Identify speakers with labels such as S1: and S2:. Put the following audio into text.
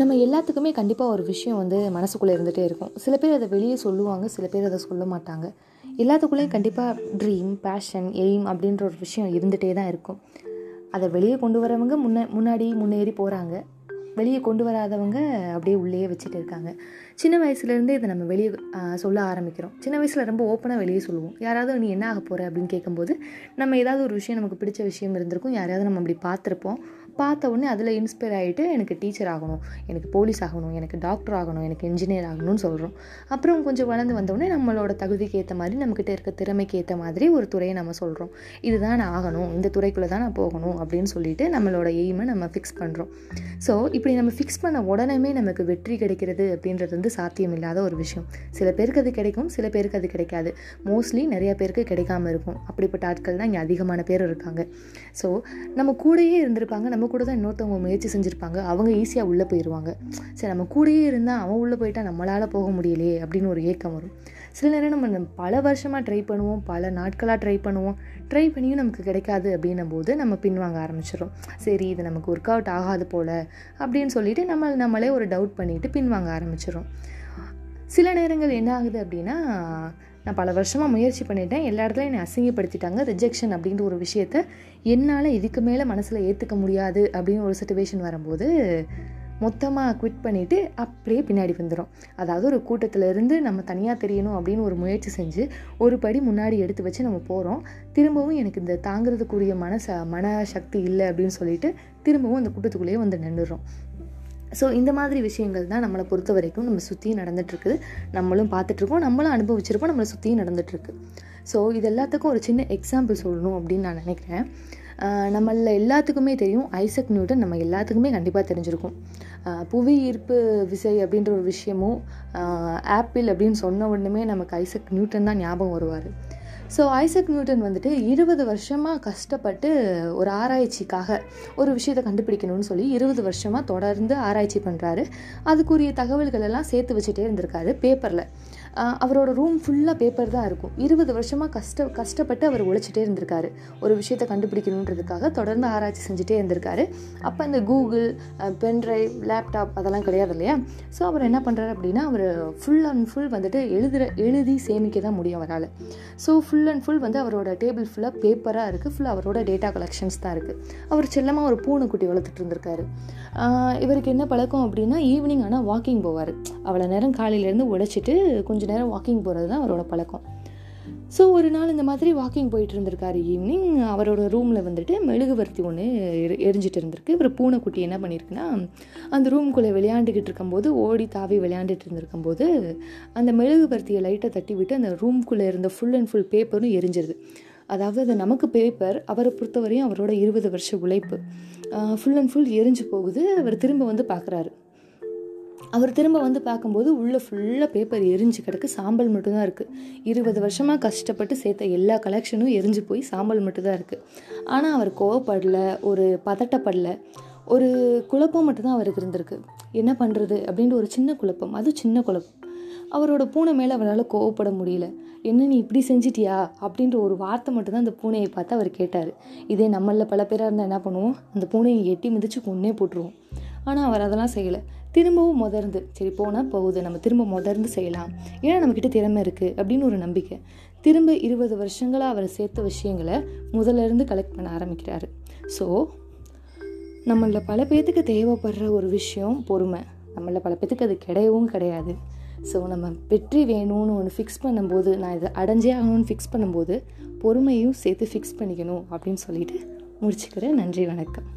S1: நம்ம எல்லாத்துக்குமே கண்டிப்பாக ஒரு விஷயம் வந்து மனசுக்குள்ளே இருந்துகிட்டே இருக்கும். சில பேர் அதை வெளியே சொல்லுவாங்க சில பேர் அதை சொல்ல மாட்டாங்க. எல்லாத்துக்குள்ளேயும் கண்டிப்பாக ட்ரீம் பேஷன் எய்ம் அப்படின்ற ஒரு விஷயம் இருந்துகிட்டே தான் இருக்கும். அதை வெளியே கொண்டு வரவங்க முன்ன முன்னாடி முன்னேறி போகிறாங்க வெளியே கொண்டு வராதவங்க அப்படியே உள்ளேயே வச்சுட்டு இருக்காங்க. சின்ன வயசுலேருந்தே இதை நம்ம வெளியே சொல்ல ஆரம்பிக்கிறோம். சின்ன வயசில் ரொம்ப ஓப்பனாக வெளியே சொல்லுவோம். யாராவது நீ என்ன ஆக போகிற அப்படின்னு கேட்கும்போது நம்ம ஏதாவது ஒரு விஷயம் நமக்கு பிடிச்ச விஷயம் இருந்திருக்கும். யாரையாவது நம்ம அப்படி பார்த்துருப்போம். பார்த்த உடனே அதில் இன்ஸ்பயர் ஆகிட்டு எனக்கு டீச்சர் ஆகணும் எனக்கு போலீஸ் ஆகணும் எனக்கு டாக்டர் ஆகணும் எனக்கு இன்ஜினியர் ஆகணும்னு சொல்கிறோம் அப்புறம் கொஞ்சம் வளர்ந்து வந்தோடனே நம்மளோட தகுதிக்கு ஏற்ற மாதிரி நம்மக்கிட்ட இருக்க திறமைக்கு ஏற்ற மாதிரி ஒரு துறையை நம்ம சொல்கிறோம் இதுதான் நான் ஆகணும் இந்த துறைக்குள்ளே தான் நான் போகணும் அப்படின்னு சொல்லிட்டு நம்மளோட எய்மை நம்ம ஃபிக்ஸ் பண்ணுறோம் ஸோ இப்படி நம்ம ஃபிக்ஸ் பண்ண உடனே நமக்கு வெற்றி கிடைக்கிறது அப்படின்றது வந்து சாத்தியம் இல்லாத ஒரு விஷயம். சில பேருக்கு அது கிடைக்கும் சில பேருக்கு அது கிடைக்காது. மோஸ்ட்லி நிறைய பேருக்கு கிடைக்காம இருக்கும். அப்படிப்பட்ட ஆட்கள் தான் இங்கே அதிகமான பேர் இருக்காங்க. ஸோ நம்ம கூடயே இருந்திருப்பாங்க நம்ம கூட தான் இன்னொருத்தவங்க முயற்சி செஞ்சுருப்பாங்க. அவங்க ஈஸியாக உள்ளே போயிடுவாங்க சரி நம்ம கூடயே இருந்தால் அவன் உள்ளே போயிட்டால் நம்மளால் போக முடியலையே அப்படின்னு ஒரு ஏக்கம் வரும். சில நேரம் நம்ம பல வருஷமாக ட்ரை பண்ணுவோம் பல நாட்களாக ட்ரை பண்ணுவோம். ட்ரை பண்ணியும் நமக்கு கிடைக்காது அப்படின்னும் போது நம்ம பின்வாங்க ஆரம்பிச்சிடும் சரி இது நமக்கு ஒர்க் அவுட் ஆகாது போல் அப்படின்னு சொல்லிட்டு நம்ம நம்மளே ஒரு டவுட் பண்ணிவிட்டு பின்வாங்க ஆரம்பிச்சிடும் சில நேரங்கள் என்ன ஆகுது அப்படின்னா நான் பல வருஷமாக முயற்சி பண்ணிட்டேன். எல்லா இடத்துலையும் என்னை அசிங்கப்படுத்திட்டாங்க. ரிஜெக்ஷன் அப்படின்ற ஒரு விஷயத்த என்னால் இதுக்கு மேலே மனசில் ஏற்றுக்க முடியாது அப்படின்னு ஒரு சுச்சுவேஷன் வரும்போது மொத்தமாக குவிட் பண்ணிவிட்டு அப்படியே பின்னாடி வந்துடும் அதாவது ஒரு கூட்டத்தில் இருந்து நம்ம தனியாக தெரியணும் அப்படின்னு ஒரு முயற்சி செஞ்சு ஒரு படி முன்னாடி எடுத்து வச்சு நம்ம போகிறோம் திரும்பவும் எனக்கு இந்த தாங்கிறதுக்குரிய மனச மன சக்தி இல்லை அப்படின்னு சொல்லிட்டு திரும்பவும் அந்த கூட்டத்துக்குள்ளேயே வந்து நின்றுடுறோம் ஸோ இந்த மாதிரி விஷயங்கள் தான் நம்மளை பொறுத்த வரைக்கும் நம்ம சுற்றியும் நடந்துகிட்ருக்குது நம்மளும் பார்த்துட்ருக்கோம் நம்மளும் அனுபவிச்சிருக்கோம் நம்மளை சுற்றியும் நடந்துகிட்ருக்கு ஸோ இது எல்லாத்துக்கும் ஒரு சின்ன எக்ஸாம்பிள் சொல்லணும் அப்படின்னு நான் நினைக்கிறேன். நம்மள எல்லாத்துக்குமே தெரியும். ஐசக் நியூட்டன் நம்ம எல்லாத்துக்குமே கண்டிப்பாக தெரிஞ்சிருக்கும். புவி ஈர்ப்பு விசை அப்படின்ற ஒரு விஷயமும் ஆப்பிள் அப்படின்னு சொன்ன உடனே நமக்கு ஐசக் நியூட்டன் தான் ஞாபகம் வருவார். ஸோ ஐசக் நியூட்டன் வந்துட்டு இருபது வருஷமாக கஷ்டப்பட்டு ஒரு ஆராய்ச்சிக்காக ஒரு விஷயத்தை கண்டுபிடிக்கணும்னு சொல்லி இருபது வருஷமாக தொடர்ந்து ஆராய்ச்சி பண்ணுறாரு அதுக்குரிய தகவல்கள் எல்லாம் சேர்த்து வச்சுட்டே இருந்திருக்காரு பேப்பரில் அவரோட ரூம் ஃபுல்லாக பேப்பர் தான் இருக்கும். இருபது வருஷமாக கஷ்ட கஷ்டப்பட்டு அவர் உழைச்சிட்டே இருந்திருக்காரு. ஒரு விஷயத்தை கண்டுபிடிக்கணுன்றதுக்காக தொடர்ந்து ஆராய்ச்சி செஞ்சுட்டே இருந்திருக்காரு. அப்போ இந்த கூகுள் பென்ட்ரைவ் லேப்டாப் அதெல்லாம் கிடையாது இல்லையா? ஸோ அவர் என்ன பண்ணுறாரு அப்படின்னா அவர் ஃபுல் அண்ட் ஃபுல் வந்துட்டு எழுதுகிற எழுதி சேமிக்க தான் முடியும் அவரால். ஸோ ஃபுல் அண்ட் ஃபுல் வந்து அவரோட டேபிள் ஃபுல்லாக பேப்பராக இருக்குது ஃபுல்லாக அவரோட டேட்டா கலெக்ஷன்ஸ் தான் இருக்குது அவர் செல்லமாக ஒரு பூனைக்குட்டி வளர்த்துட்டு இருந்திருக்காரு. இவருக்கு என்ன பழக்கம் அப்படின்னா ஈவினிங் ஆனால் வாக்கிங் போவார். அவ்வளோ நேரம் காலையிலேருந்து உடைச்சிட்டு கொஞ்சம் நேரம் வாக்கிங் போகிறது தான் அவரோட பழக்கம். ஸோ ஒரு நாள் இந்த மாதிரி வாக்கிங் போயிட்டு இருந்திருக்காரு. ஈவினிங் அவரோட ரூமில் வந்துட்டு மெழுகுவர்த்தி ஒன்று எரி எரிஞ்சிட்டு இருந்திருக்கு. இவர் பூனைக்குட்டி என்ன பண்ணியிருக்குன்னா அந்த ரூம்குள்ளே விளையாண்டுக்கிட்டு இருக்கும்போது ஓடி தாவி விளையாண்டுட்டு இருந்திருக்கும்போது அந்த மெழுகுவர்த்தியை லைட்டை தட்டி விட்டு அந்த ரூம்குள்ளே இருந்த ஃபுல் அண்ட் ஃபுல் பேப்பரும் எரிஞ்சிருது. அதாவது அது நமக்கு பேப்பர் அவரை பொறுத்தவரையும் அவரோட இருபது வருஷ உழைப்பு. ஃபுல் அண்ட் ஃபுல் எரிஞ்சு போகுது. அவர் திரும்ப வந்து பார்க்குறாரு அவர் திரும்ப வந்து பார்க்கும்போது உள்ளே ஃபுல்லாக பேப்பர் எரிஞ்சு கிடக்கு. சாம்பல் மட்டும்தான் இருக்குது இருபது வருஷமாக கஷ்டப்பட்டு சேர்த்த எல்லா கலெக்ஷனும் எரிஞ்சு போய் சாம்பல் மட்டும்தான் இருக்குது ஆனால் அவர் கோவப்படல ஒரு பதட்டப்படல. ஒரு குழப்பம் மட்டும்தான் அவருக்கு இருந்திருக்கு. என்ன பண்ணுறது அப்படின்ற ஒரு சின்ன குழப்பம். அது சின்ன குழப்பம். அவரோட பூனை மேலே அவரால் கோவப்பட முடியல. என்ன நீ இப்படி செஞ்சிட்டியா? அப்படின்ற ஒரு வார்த்தை மட்டும்தான் அந்த பூனையை பார்த்து அவர் கேட்டார். இதே நம்மளில் பல பேராக இருந்தால் என்ன பண்ணுவோம்? அந்த பூனையை எட்டி மிதித்து கொன்னே போட்டுருவோம். ஆனால் அவர் அதெல்லாம் செய்யலை. திரும்பவும் முதர்ந்து சரி போனால் போகுது நம்ம திரும்ப முதர்ந்து செய்யலாம். ஏன்னா நம்மக்கிட்ட திறமை இருக்குது அப்படின்னு ஒரு நம்பிக்கை. திரும்ப இருபது வருஷங்களாக அவர் சேர்த்த விஷயங்களை முதல்ல இருந்து கலெக்ட் பண்ண ஆரம்பிக்கிறாரு. ஸோ நம்மளில் பல பேர்த்துக்கு தேவைப்படுற ஒரு விஷயம் பொறுமை. நம்மளில் பல பேர்த்துக்கு அது கிடையவும் கிடையாது. ஸோ நம்ம வெற்றி வேணும்னு ஒன்று ஃபிக்ஸ் பண்ணும்போது நான் இதை அடைஞ்சே ஆகணும்னு ஃபிக்ஸ் பண்ணும்போது பொறுமையும் சேர்த்து ஃபிக்ஸ் பண்ணிக்கணும் அப்படின்னு சொல்லிட்டு முடிச்சுக்கிறேன். நன்றி வணக்கம்.